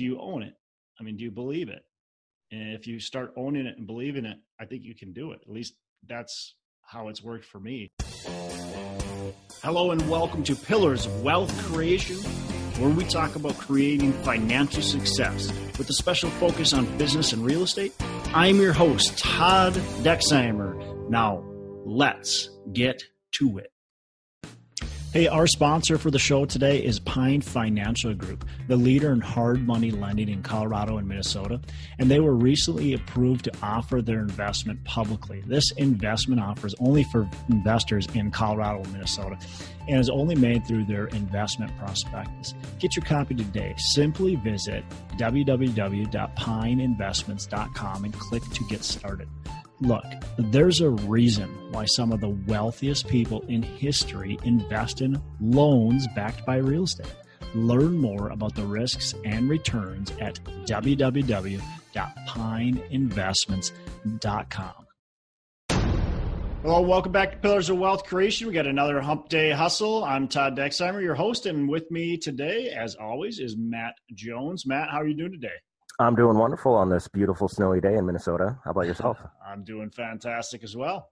do you own it? I mean, do you believe it? And if you start owning it and believing it, I think you can do it. At least that's how it's worked for me. Hello and welcome to Pillars of Wealth Creation, where we talk about creating financial success with a special focus on business and real estate. I'm your host, Todd Dexheimer. Now, let's get to it. Hey, our sponsor for the show today is Pine Financial Group, the leader in hard money lending in Colorado and Minnesota. And they were recently approved to offer their investment publicly. This investment offer is only for investors in Colorado and Minnesota and is only made through their investment prospectus. Get your copy today. Simply visit www.pineinvestments.com and click to get started. Look, there's a reason why some of the wealthiest people in history invest in loans backed by real estate. Learn more about the risks and returns at www.pineinvestments.com. Hello, welcome back to Pillars of Wealth Creation. We got another Hump Day Hustle. I'm Todd Dexheimer, your host, and with me today, as always, is Matt Jones. Matt, how are you doing today? I'm doing wonderful on this beautiful snowy day in Minnesota. How about yourself? I'm doing fantastic as well.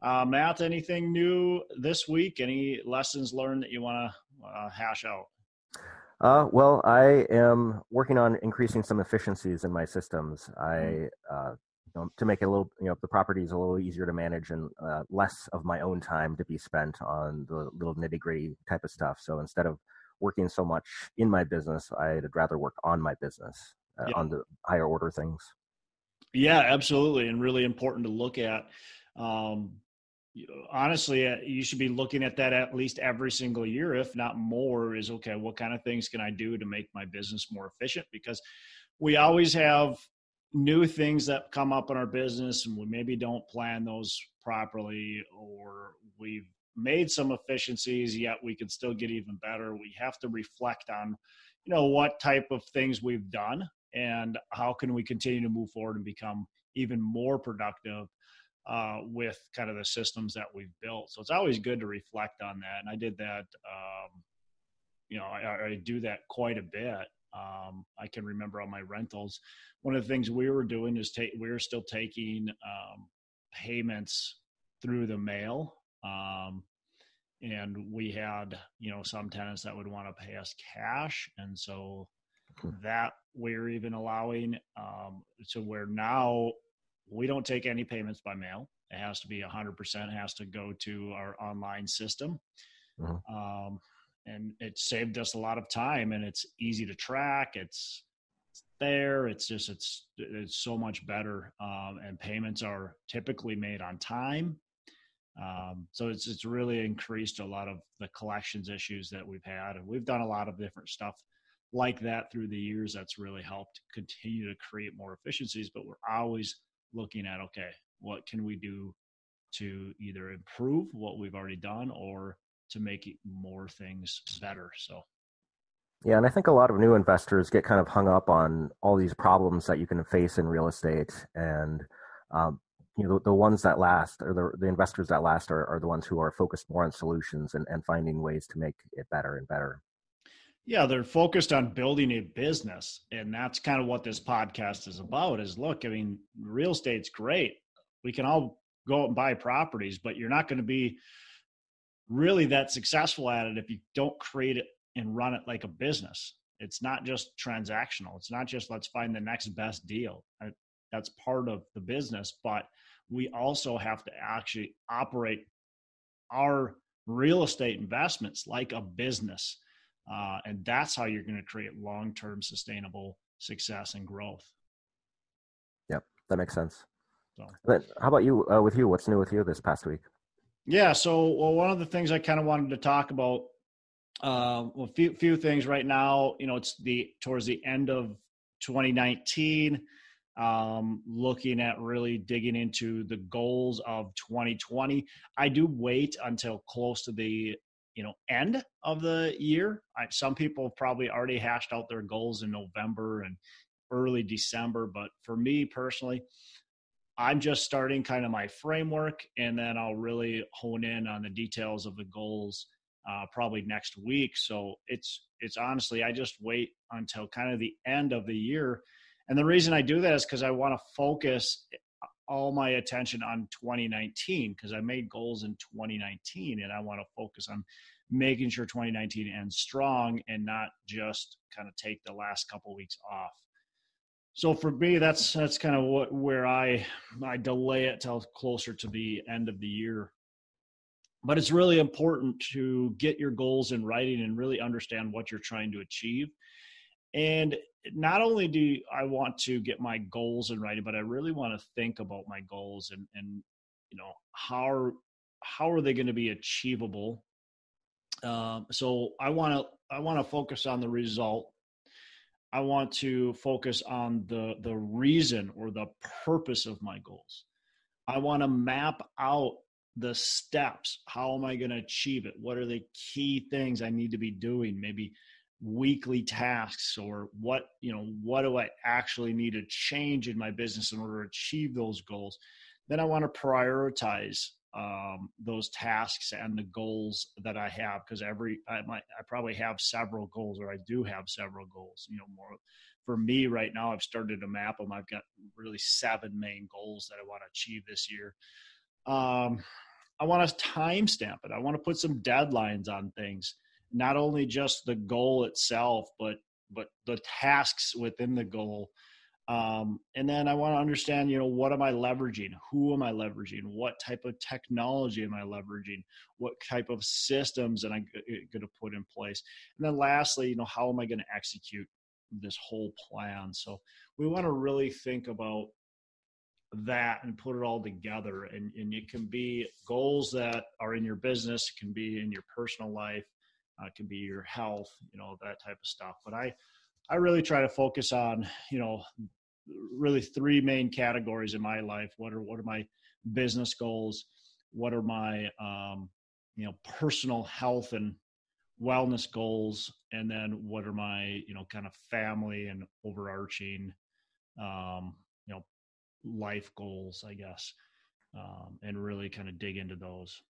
Uh, Matt, anything new this week? Any lessons learned that you want to uh, hash out? Uh, well, I am working on increasing some efficiencies in my systems. I hmm. uh, you know, to make it a little, you know, the properties a little easier to manage and uh, less of my own time to be spent on the little nitty gritty type of stuff. So instead of working so much in my business, I'd rather work on my business yeah. on the higher order things. Yeah, absolutely, and really important to look at. Um, honestly, uh, you should be looking at that at least every single year, if not more. Is okay. What kind of things can I do to make my business more efficient? Because we always have new things that come up in our business, and we maybe don't plan those properly, or we've made some efficiencies, yet we can still get even better. We have to reflect on, you know, what type of things we've done and how can we continue to move forward and become even more productive uh, with kind of the systems that we've built. So it's always good to reflect on that. And I did that, um, you know, I, I, do that quite a bit. Um, I can remember on my rentals, one of the things we were doing is take, we were still taking um, payments through the mail. Um, and we had, you know, some tenants that would want to pay us cash. And so that we're even allowing um, so where now we don't take any payments by mail. It has to be 100% has to go to our online system. Mm-hmm. um, and it saved us a lot of time and it's easy to track it's, it's there it's just it's it's so much better um, and payments are typically made on time. Um, so it's it's really increased a lot of the collections issues that we've had and we've done a lot of different stuff like that through the years that's really helped continue to create more efficiencies but we're always looking at okay what can we do to either improve what we've already done or to make more things better so. Yeah and i think a lot of new investors get kind of hung up on all these problems that you can face in real estate and um, you know the, the, ones that last or the, the investors that last are, are the ones who are focused more on solutions and, and finding ways to make it better and better yeah, they're focused on building a business. And that's kind of what this podcast is about is look, I mean, real estate's great. We can all go out and buy properties, but you're not going to be really that successful at it if you don't create it and run it like a business. It's not just transactional. It's not just let's find the next best deal. That's part of the business, but we also have to actually operate our real estate investments like a business uh, and that's how you're going to create long term sustainable success and growth. Yep, that makes sense. So, but how about you? Uh, with you, what's new with you this past week? Yeah, so well, one of the things I kind of wanted to talk about, uh, well, few few things right now. You know, it's the towards the end of 2019 um, looking at really digging into the goals of 2020. I do wait until close to the you know end of the year. I, some people probably already hashed out their goals in November and early December, but for me personally, I'm just starting kind of my framework, and then I'll really hone in on the details of the goals uh, probably next week. So it's it's honestly I just wait until kind of the end of the year, and the reason I do that is because I want to focus all my attention on 2019 because I made goals in 2019 and I want to focus on making sure 2019 ends strong and not just kind of take the last couple weeks off. So for me, that's that's kind of what where I I delay it till closer to the end of the year. But it's really important to get your goals in writing and really understand what you're trying to achieve. And not only do I want to get my goals in writing, but I really want to think about my goals and and you know how how are they going to be achievable um, so I want to I want to focus on the result. I want to focus on the the reason or the purpose of my goals. I want to map out the steps. How am I going to achieve it? What are the key things I need to be doing? Maybe weekly tasks or what you know what do i actually need to change in my business in order to achieve those goals then i want to prioritize um, those tasks and the goals that I have because every I might I probably have several goals or I do have several goals. You know, more for me right now, I've started to map them. I've got really seven main goals that I want to achieve this year. Um, I want to timestamp it. I want to put some deadlines on things, not only just the goal itself, but but the tasks within the goal um, and then I want to understand, you know, what am I leveraging? Who am I leveraging? What type of technology am I leveraging? What type of systems am I going to put in place? And then lastly, you know, how am I going to execute this whole plan? So we want to really think about that and put it all together. And, and it can be goals that are in your business, it can be in your personal life, uh, it can be your health, you know, that type of stuff. But I, I really try to focus on, you know, really three main categories in my life. What are what are my business goals? What are my um, you know personal health and wellness goals? And then what are my you know kind of family and overarching um, you know life goals, I guess, um, and really kind of dig into those.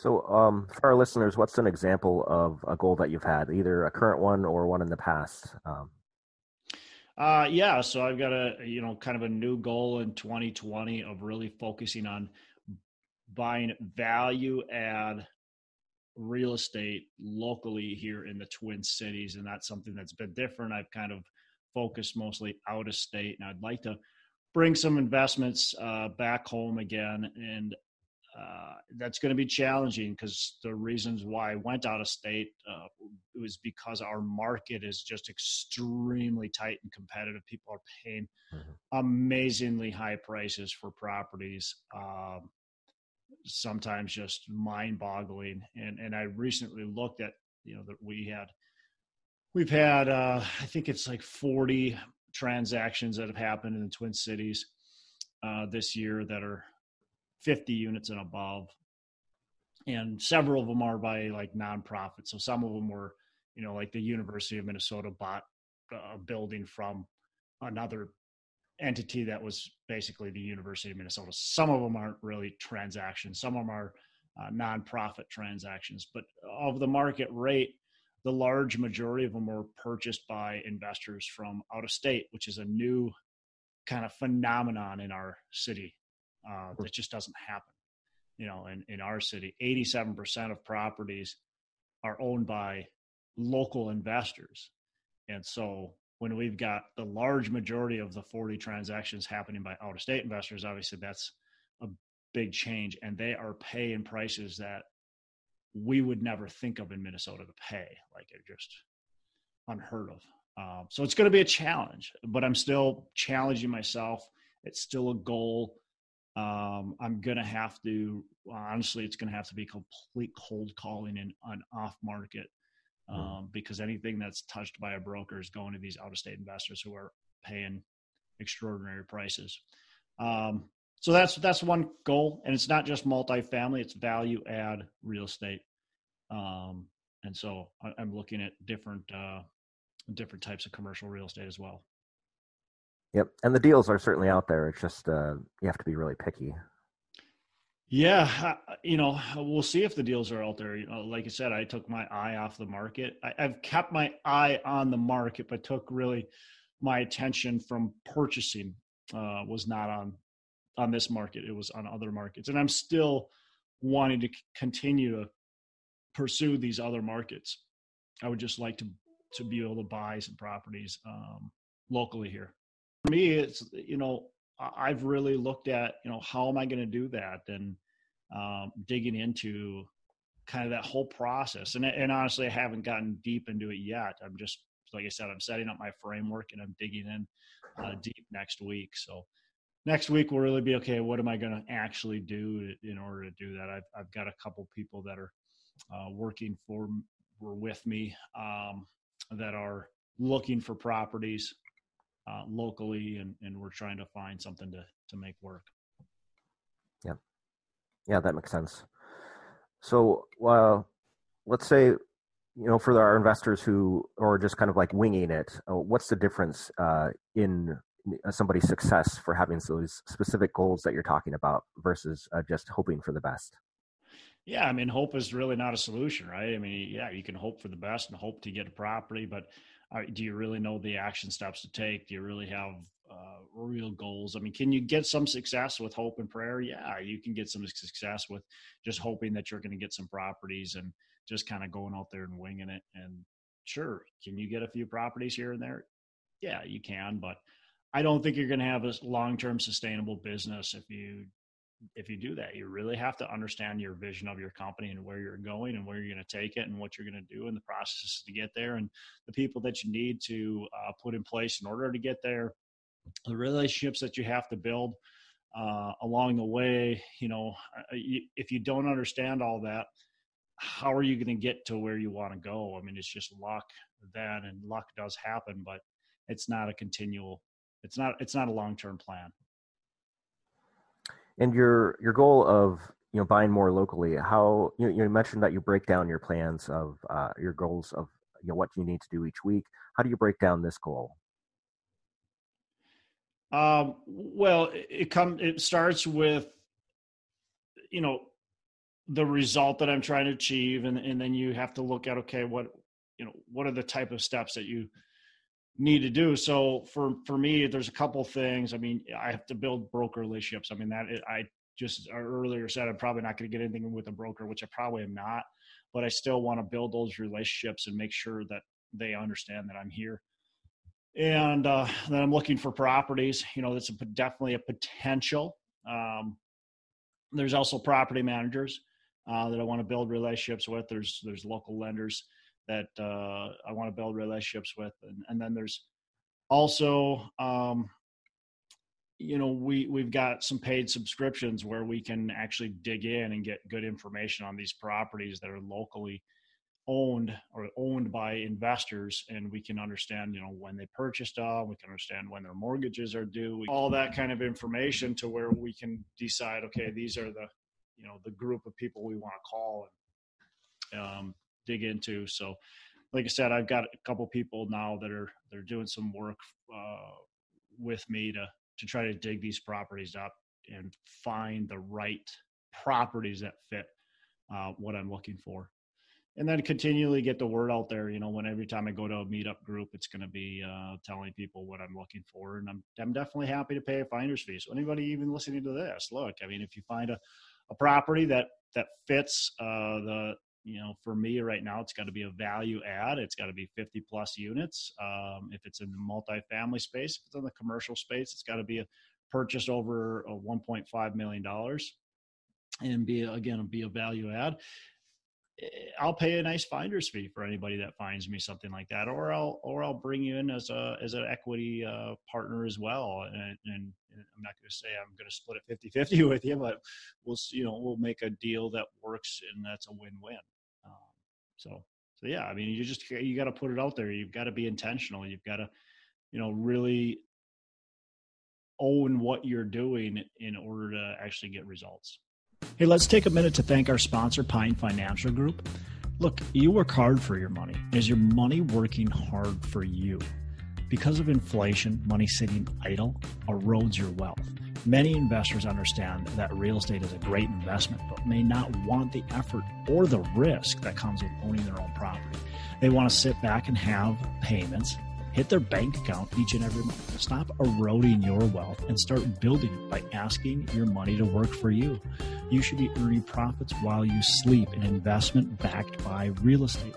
So, um, for our listeners, what's an example of a goal that you've had, either a current one or one in the past? Um, uh, yeah, so I've got a you know kind of a new goal in 2020 of really focusing on buying value add real estate locally here in the Twin Cities, and that's something that's been different. I've kind of focused mostly out of state, and I'd like to bring some investments uh, back home again. And uh, that's going to be challenging because the reasons why I went out of state uh, was because our market is just extremely tight and competitive. People are paying mm-hmm. amazingly high prices for properties, um, sometimes just mind-boggling. And and I recently looked at you know that we had we've had uh, I think it's like forty transactions that have happened in the Twin Cities uh, this year that are 50 units and above. And several of them are by like nonprofits. So some of them were, you know, like the University of Minnesota bought a building from another entity that was basically the University of Minnesota. Some of them aren't really transactions. Some of them are uh, nonprofit transactions. But of the market rate, the large majority of them were purchased by investors from out of state, which is a new kind of phenomenon in our city uh, that just doesn't happen. You know, in, in our city, 87% of properties are owned by local investors. And so when we've got the large majority of the 40 transactions happening by out of state investors, obviously that's a big change. And they are paying prices that we would never think of in Minnesota to pay. Like it just unheard of. Um, so it's going to be a challenge, but I'm still challenging myself. It's still a goal um, I'm gonna have to honestly, it's gonna have to be complete cold calling and on off market hmm. um, because anything that's touched by a broker is going to these out of state investors who are paying extraordinary prices. Um, so that's that's one goal, and it's not just multifamily; it's value add real estate. Um, and so I, am looking at different uh, different types of commercial real estate as well. Yep, and the deals are certainly out there. It's just uh, you have to be really picky. Yeah, you know, we'll see if the deals are out there. You know, like I said, I took my eye off the market. I, have kept my eye on the market, but took really my attention from purchasing uh, was not on on this market. It was on other markets, and I'm still wanting to continue to pursue these other markets. I would just like to to be able to buy some properties um, locally here. For me, it's you know I've really looked at, you know, how am I going to do that and um, digging into kind of that whole process. And, and honestly, I haven't gotten deep into it yet. I'm just, like I said, I'm setting up my framework and I'm digging in uh, deep next week. So next week will really be okay. What am I going to actually do in order to do that? I've, I've got a couple people that are uh, working for or with me um, that are looking for properties uh, locally, and, and we're trying to find something to to make work. Yeah, yeah, that makes sense. So, uh, let's say you know for our investors who are just kind of like winging it, uh, what's the difference uh, in somebody's success for having those specific goals that you're talking about versus uh, just hoping for the best? Yeah, I mean, hope is really not a solution, right? I mean, yeah, you can hope for the best and hope to get a property, but do you really know the action steps to take? Do you really have uh, real goals? I mean, can you get some success with hope and prayer? Yeah, you can get some success with just hoping that you're going to get some properties and just kind of going out there and winging it. And sure, can you get a few properties here and there? Yeah, you can, but I don't think you're going to have a long-term sustainable business if you if you do that. You really have to understand your vision of your company and where you're going and where you're going to take it and what you're going to do and the processes to get there and the people that you need to uh, put in place in order to get there, the relationships that you have to build uh, along the way. You know, uh, if you don't understand all that, how are you going to get to where you want to go? I mean, it's just luck then, and luck does happen, but it's not a continual. It's not. It's not a long term plan. And your your goal of you know buying more locally, how you, you mentioned that you break down your plans of uh, your goals of you know what you need to do each week. How do you break down this goal? Um, well, it comes. It starts with you know the result that I'm trying to achieve, and and then you have to look at okay, what you know, what are the type of steps that you need to do. So for for me, there's a couple things. I mean, I have to build broker relationships. I mean that I just earlier said I'm probably not going to get anything with a broker, which I probably am not. But I still want to build those relationships and make sure that they understand that I'm here. And uh, then I'm looking for properties. You know, that's a, definitely a potential. Um, there's also property managers uh, that I want to build relationships with. There's there's local lenders that uh, I want to build relationships with, and, and then there's also um, you know we we've got some paid subscriptions where we can actually dig in and get good information on these properties that are locally owned or owned by investors and we can understand you know when they purchased them we can understand when their mortgages are due all that kind of information to where we can decide okay these are the you know the group of people we want to call and um, dig into. So, like I said, I've got a couple people now that are they're doing some work uh, with me to to try to dig these properties up and find the right properties that fit uh, what I'm looking for. And then continually get the word out there. You know, when every time I go to a meetup group, it's going to be uh, telling people what I'm looking for, and I'm I'm definitely happy to pay a finder's fee. So anybody even listening to this, look, I mean, if you find a a property that that fits uh, the you know, for me right now, it's got to be a value add. It's got to be 50 plus units. Um, if it's in the multifamily space, if it's in the commercial space, it's got to be a purchase over a 1.5 million dollars, and be again be a value add. I'll pay a nice finder's fee for anybody that finds me something like that, or I'll or I'll bring you in as a as an equity uh, partner as well. And, and, I'm not going to say I'm going to split it 50-50 with you, but we'll you know we'll make a deal that works and that's a win-win. Um, so so yeah, I mean you just you got to put it out there. You've got to be intentional. You've got to you know really own what you're doing in order to actually get results. Hey, let's take a minute to thank our sponsor, Pine Financial Group. Look, you work hard for your money. Is your money working hard for you? Because of inflation, money sitting idle erodes your wealth. Many investors understand that real estate is a great investment, but may not want the effort or the risk that comes with owning their own property. They want to sit back and have payments, hit their bank account each and every month. Stop eroding your wealth and start building it by asking your money to work for you. You should be earning profits while you sleep, an investment backed by real estate.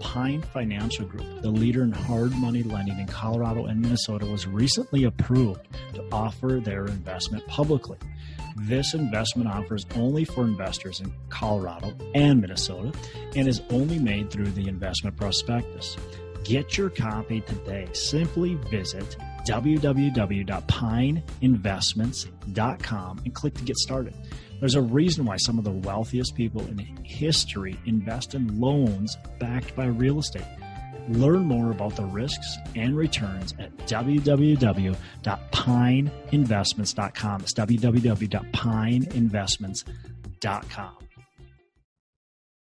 Pine Financial Group, the leader in hard money lending in Colorado and Minnesota, was recently approved to offer their investment publicly. This investment offer is only for investors in Colorado and Minnesota and is only made through the investment prospectus. Get your copy today. Simply visit www.pineinvestments.com and click to get started. There's a reason why some of the wealthiest people in history invest in loans backed by real estate. Learn more about the risks and returns at www.pineinvestments.com. It's www.pineinvestments.com.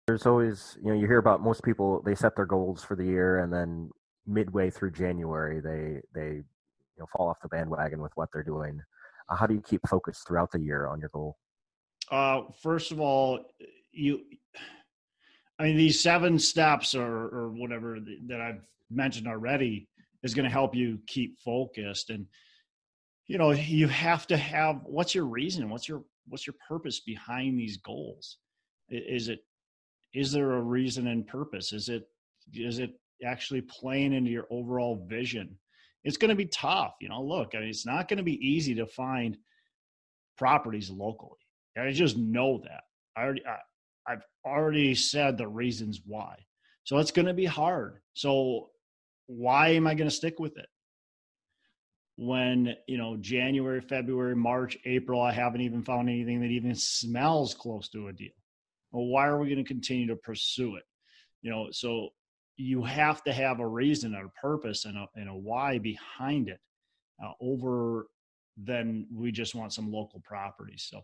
There's always, you know, you hear about most people, they set their goals for the year and then midway through January, they, they, you know, fall off the bandwagon with what they're doing. Uh, how do you keep focused throughout the year on your goal? Uh, first of all, you, I mean, these seven steps or, or whatever that I've mentioned already is going to help you keep focused. And, you know, you have to have, what's your reason? What's your, what's your purpose behind these goals? Is it, is there a reason and purpose? Is it, is it actually playing into your overall vision? It's going to be tough. You know, look, I mean, it's not going to be easy to find properties locally I just know that. I already, I, I've already said the reasons why. So it's going to be hard. So why am I going to stick with it? When, you know, January, February, March, April, I haven't even found anything that even smells close to a deal. Why are we going to continue to pursue it? You know, so you have to have a reason and a purpose and a, and a why behind it uh, over than we just want some local properties. So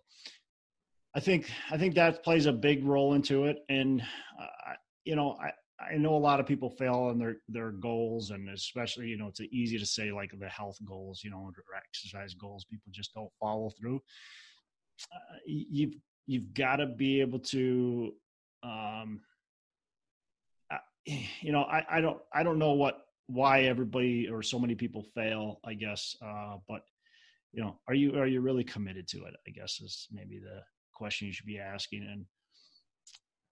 I think I think that plays a big role into it, and uh, you know I. I know a lot of people fail on their their goals, and especially you know it's easy to say like the health goals, you know, or exercise goals. People just don't follow through. Uh, you've you've got to be able to, um, you know, I I don't I don't know what why everybody or so many people fail. I guess, uh, but you know, are you are you really committed to it? I guess is maybe the question you should be asking and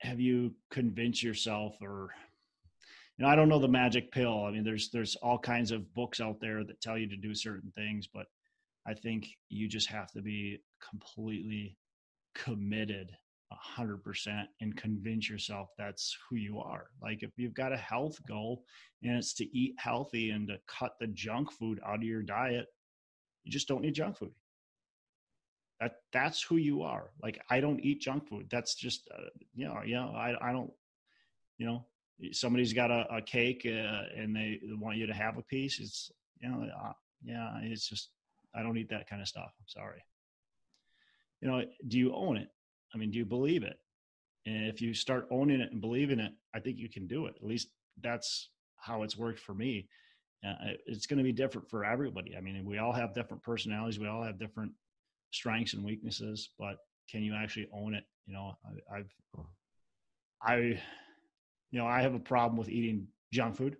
have you convinced yourself or you know i don't know the magic pill i mean there's there's all kinds of books out there that tell you to do certain things but i think you just have to be completely committed 100% and convince yourself that's who you are. Like if you've got a health goal and it's to eat healthy and to cut the junk food out of your diet you just don't need junk food. That that's who you are. Like i don't eat junk food. That's just uh, you know you know i i don't you know somebody's got a, a cake uh, and they want you to have a piece it's you know uh, yeah it's just i don't eat that kind of stuff. I'm sorry you know do you own it i mean do you believe it and if you start owning it and believing it i think you can do it at least that's how it's worked for me uh, it's going to be different for everybody i mean we all have different personalities we all have different strengths and weaknesses, but can you actually own it? You know, I, I've, I, you know, I have a problem with eating junk food,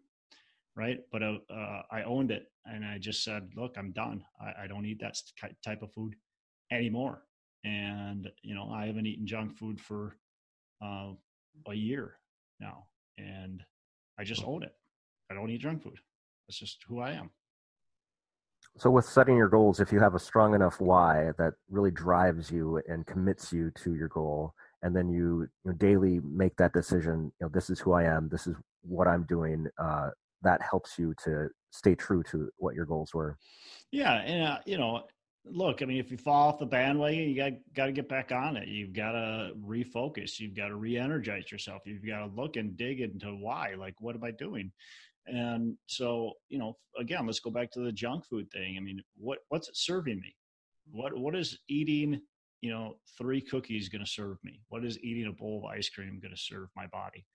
right? But uh, uh, I owned it, and I just said, "Look, I'm done. I, I don't eat that type of food anymore." And you know, I haven't eaten junk food for uh, a year now, and I just own it. I don't eat junk food. That's just who I am. So, with setting your goals, if you have a strong enough why that really drives you and commits you to your goal, and then you, you know, daily make that decision, you know, this is who I am, this is what I'm doing, uh, that helps you to stay true to what your goals were. Yeah, and uh, you know, look, I mean, if you fall off the bandwagon, you got got to get back on it. You've got to refocus. You've got to re-energize yourself. You've got to look and dig into why. Like, what am I doing? And so, you know, again, let's go back to the junk food thing. I mean, what what's it serving me? What what is eating, you know, three cookies going to serve me? What is eating a bowl of ice cream going to serve my body?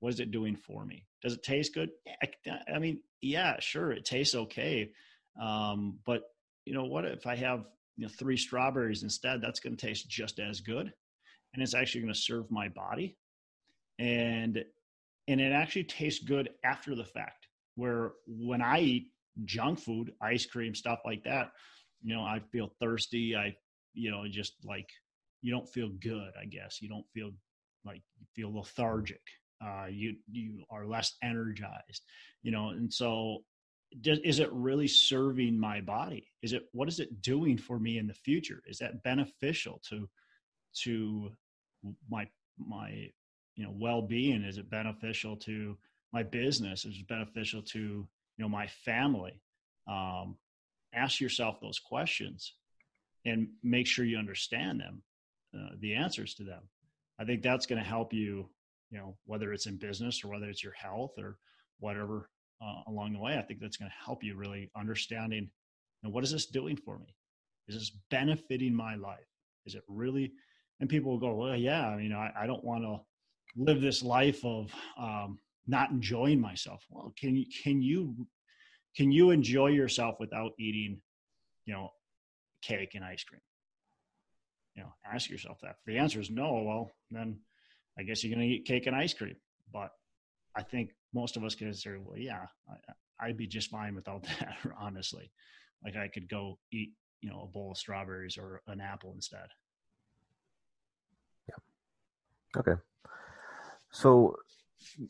What is it doing for me? Does it taste good? I, I mean, yeah, sure, it tastes okay. Um, but you know, what if I have you know three strawberries instead? That's going to taste just as good and it's actually going to serve my body and and it actually tastes good after the fact where when i eat junk food ice cream stuff like that you know i feel thirsty i you know just like you don't feel good i guess. You don't feel like you feel lethargic uh, you you are less energized you know and so does, is it really serving my body? Is it what is it doing for me in the future? Is that beneficial to to my my you know well-being? Is it beneficial to my business? Is it beneficial to you know my family? Um, ask yourself those questions and make sure you understand them uh, the answers to them. I think that's going to help you you know whether it's in business or whether it's your health or whatever uh, along the way i think that's going to help you really understanding know, what is this doing for me? Is this benefiting my life? Is it really and people will go well yeah you know i, I don't want to live this life of um, not enjoying myself. Well can you can you can you enjoy yourself without eating you know cake and ice cream? You know ask yourself that. If the answer is no well then i guess you're going to eat cake and ice cream. But i think most of us say well yeah I, i'd be just fine without that honestly. Like i could go eat you know a bowl of strawberries or an apple instead. Yeah. Okay. So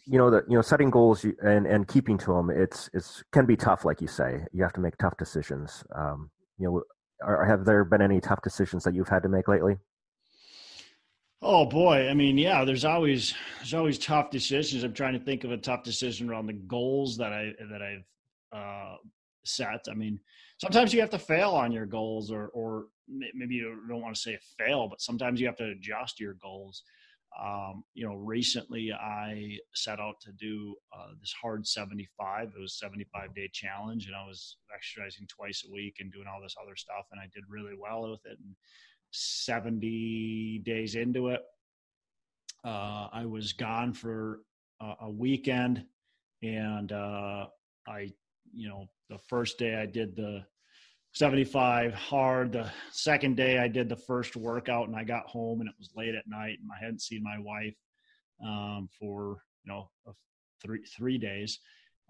you know that you know setting goals and and keeping to them it's it's can be tough like you say. You have to make tough decisions. Um, you know are, have there been any tough decisions that you've had to make lately oh boy i mean yeah there's always there's always tough decisions i'm trying to think of a tough decision around the goals that i that i've uh, set i mean sometimes you have to fail on your goals or or maybe you don't want to say fail but sometimes you have to adjust your goals um, you know, recently I set out to do uh, this hard 75. It was 75 day challenge, and I was exercising twice a week and doing all this other stuff, and I did really well with it. And 70 days into it, uh, I was gone for a, a weekend, and uh, I, you know, the first day I did the 75 hard. The second day I did the first workout and I got home and it was late at night and I hadn't seen my wife um, for, you know, three, three days.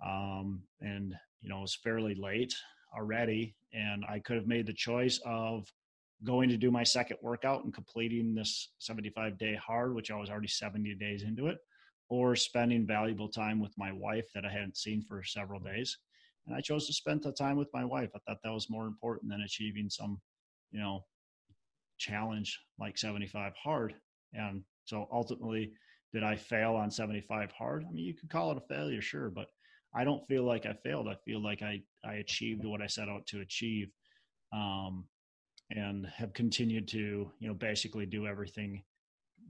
Um, and, you know, it was fairly late already. And I could have made the choice of going to do my second workout and completing this 75 day hard, which I was already 70 days into it, or spending valuable time with my wife that I hadn't seen for several days and I chose to spend the time with my wife. I thought that was more important than achieving some, you know, challenge like 75 hard. And so ultimately, did I fail on 75 hard? I mean, you could call it a failure, sure, but I don't feel like I failed. I feel like I I achieved what I set out to achieve, um, and have continued to you know basically do everything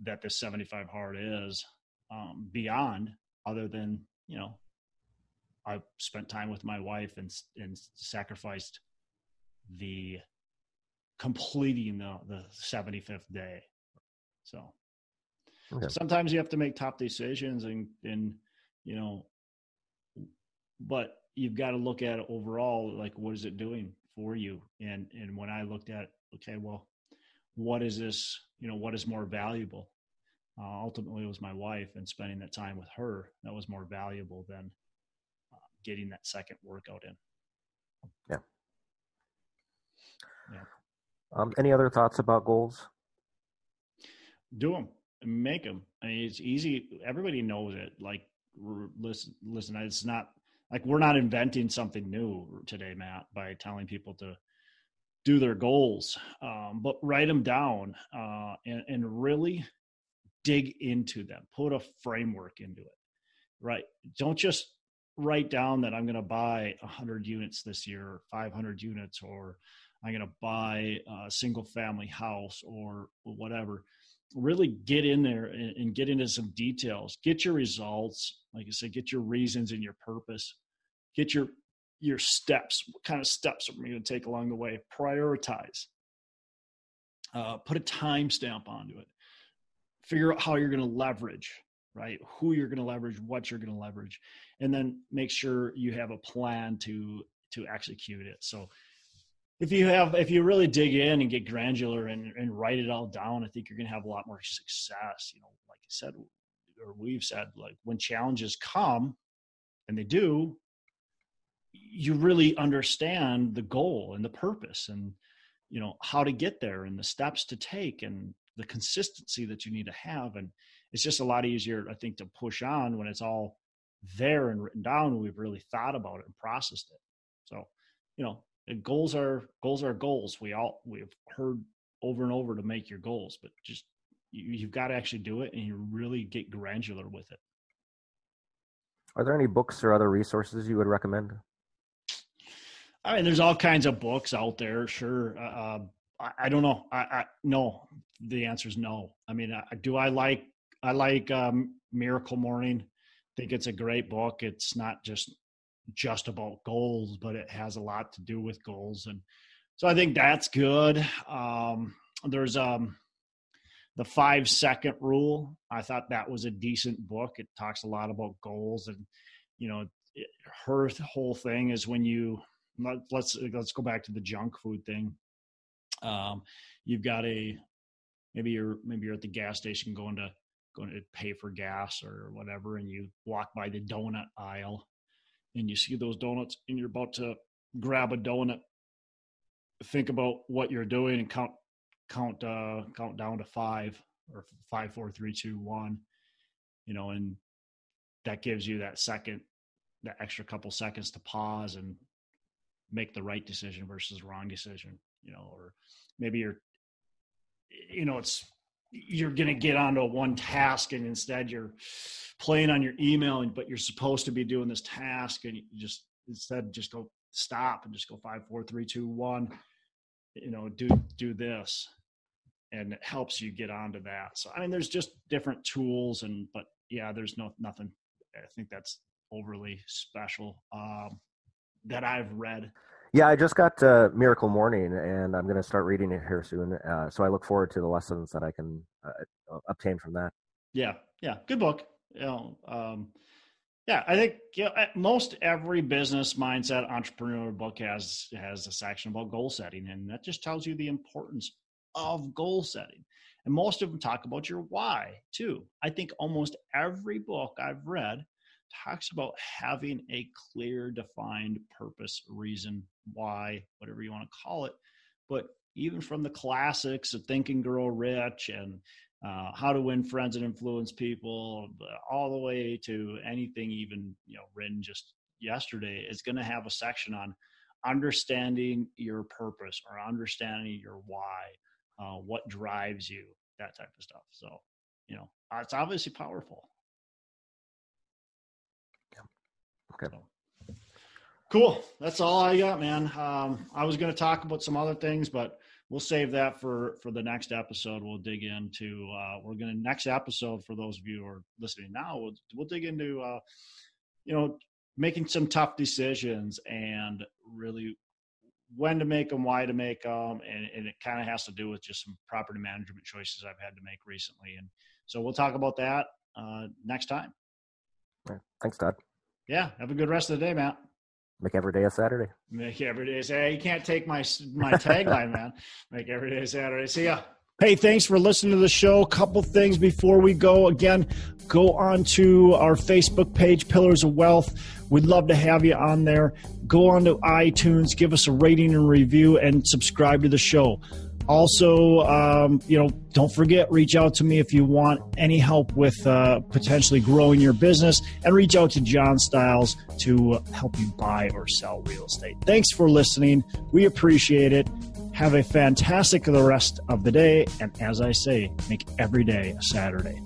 that this 75 hard is um, beyond, other than you know I spent time with my wife and and sacrificed the completing the the 75th day. So okay. sometimes you have to make tough decisions and and you know but you've got to look at it overall like what is it doing for you and and when i looked at okay well what is this you know what is more valuable uh, ultimately it was my wife and spending that time with her that was more valuable than getting that second workout in. Yeah. Yeah. Um, any other thoughts about goals? Do them, make them. I mean, it's easy. Everybody knows it. Like, listen, listen. It's not like we're not inventing something new today, Matt, by telling people to do their goals, um, but write them down uh, and, and really dig into them. Put a framework into it. Right. Don't just write down that I'm going to buy 100 units this year, or 500 units, or I'm going to buy a single family house or whatever. Really get in there and, and, get into some details. Get your results, like I said, get your reasons and your purpose. Get your your steps. What kind of steps are we going to take along the way? Prioritize. Uh, put a timestamp onto it. Figure out how you're going to leverage right? Who you're going to leverage, what you're going to leverage, and then make sure you have a plan to to execute it. So if you have if you really dig in and get granular and, and write it all down, I think you're going to have a lot more success. You know, like I said, or we've said, like when challenges come, and they do, you really understand the goal and the purpose and you know how to get there and the steps to take and the consistency that you need to have. And it's just a lot easier i think to push on when it's all there and written down and we've really thought about it and processed it. So you know goals are goals are goals. We all we've heard over and over to make your goals but just you, you've got to actually do it and you really get granular with it. Are there any books or other resources you would recommend I mean, there's all kinds of books out there. Sure. Uh, um, I, I, don't know. I, I, no, the answer is no. I mean, I, do I like, I like um, Miracle Morning. Think it's a great book. It's not just, just about goals, but it has a lot to do with goals. And so I think that's good. Um, there's, um, the five second rule. I thought that was a decent book. It talks a lot about goals and, you know, it, her whole thing is when you let's let's go back to the junk food thing. Um, you've got a maybe you're maybe you're at the gas station going to going to pay for gas or whatever, and you walk by the donut aisle, and you see those donuts, and you're about to grab a donut. Think about what you're doing and count count uh, count down to five or five, four, three, two, one. You know, and that gives you that second, that extra couple seconds to pause and make the right decision versus wrong decision you know or maybe you're you know it's you're going to get onto one task and instead you're playing on your email but you're supposed to be doing this task and you just instead just go stop and just go five four three two one you know do do this. And it helps you get onto that. So i mean there's just different tools and but yeah there's no nothing. I think that's overly special. Um that I've read. Yeah, I just got uh, Miracle Morning, and I'm going to start reading it here soon. Uh, so I look forward to the lessons that I can uh, obtain from that. Yeah, yeah, good book. You know, um, yeah, I think you know, most every business mindset entrepreneur book has has a section about goal setting, and that just tells you the importance of goal setting. And most of them talk about your why too. I think almost every book I've read talks about having a clear, defined purpose, reason, why, whatever you want to call it. But even from the classics of Think and Grow Rich and uh, How to Win Friends and Influence People, all the way to anything even you know written just yesterday, is going to have a section on understanding your purpose or understanding your why, uh, what drives you, that type of stuff. So, you know, it's obviously powerful. Okay. So, cool. That's all I got, man. Um, I was going to talk about some other things, but we'll save that for for the next episode. We'll dig into. Uh, we're going to next episode for those of you who are listening now. We'll we'll dig into. Uh, you know, making some tough decisions and really when to make them, why to make them, and, and it kind of has to do with just some property management choices I've had to make recently. And so we'll talk about that uh, next time. Right. Thanks, Todd. Yeah. Have a good rest of the day, Matt. Make every day a Saturday. Make every day a Saturday. You can't take my my tagline, man. Make every day a Saturday. See ya. Hey, thanks for listening to the show. A couple things before we go. Again, go on to our Facebook page, Pillars of Wealth. We'd love to have you on there. Go on to iTunes, give us a rating and review, and subscribe to the show. Also, um, you know, don't forget, reach out to me if you want any help with uh, potentially growing your business and reach out to John Styles to help you buy or sell real estate. Thanks for listening. We appreciate it. Have a fantastic the rest of the day. And as I say, make every day a Saturday.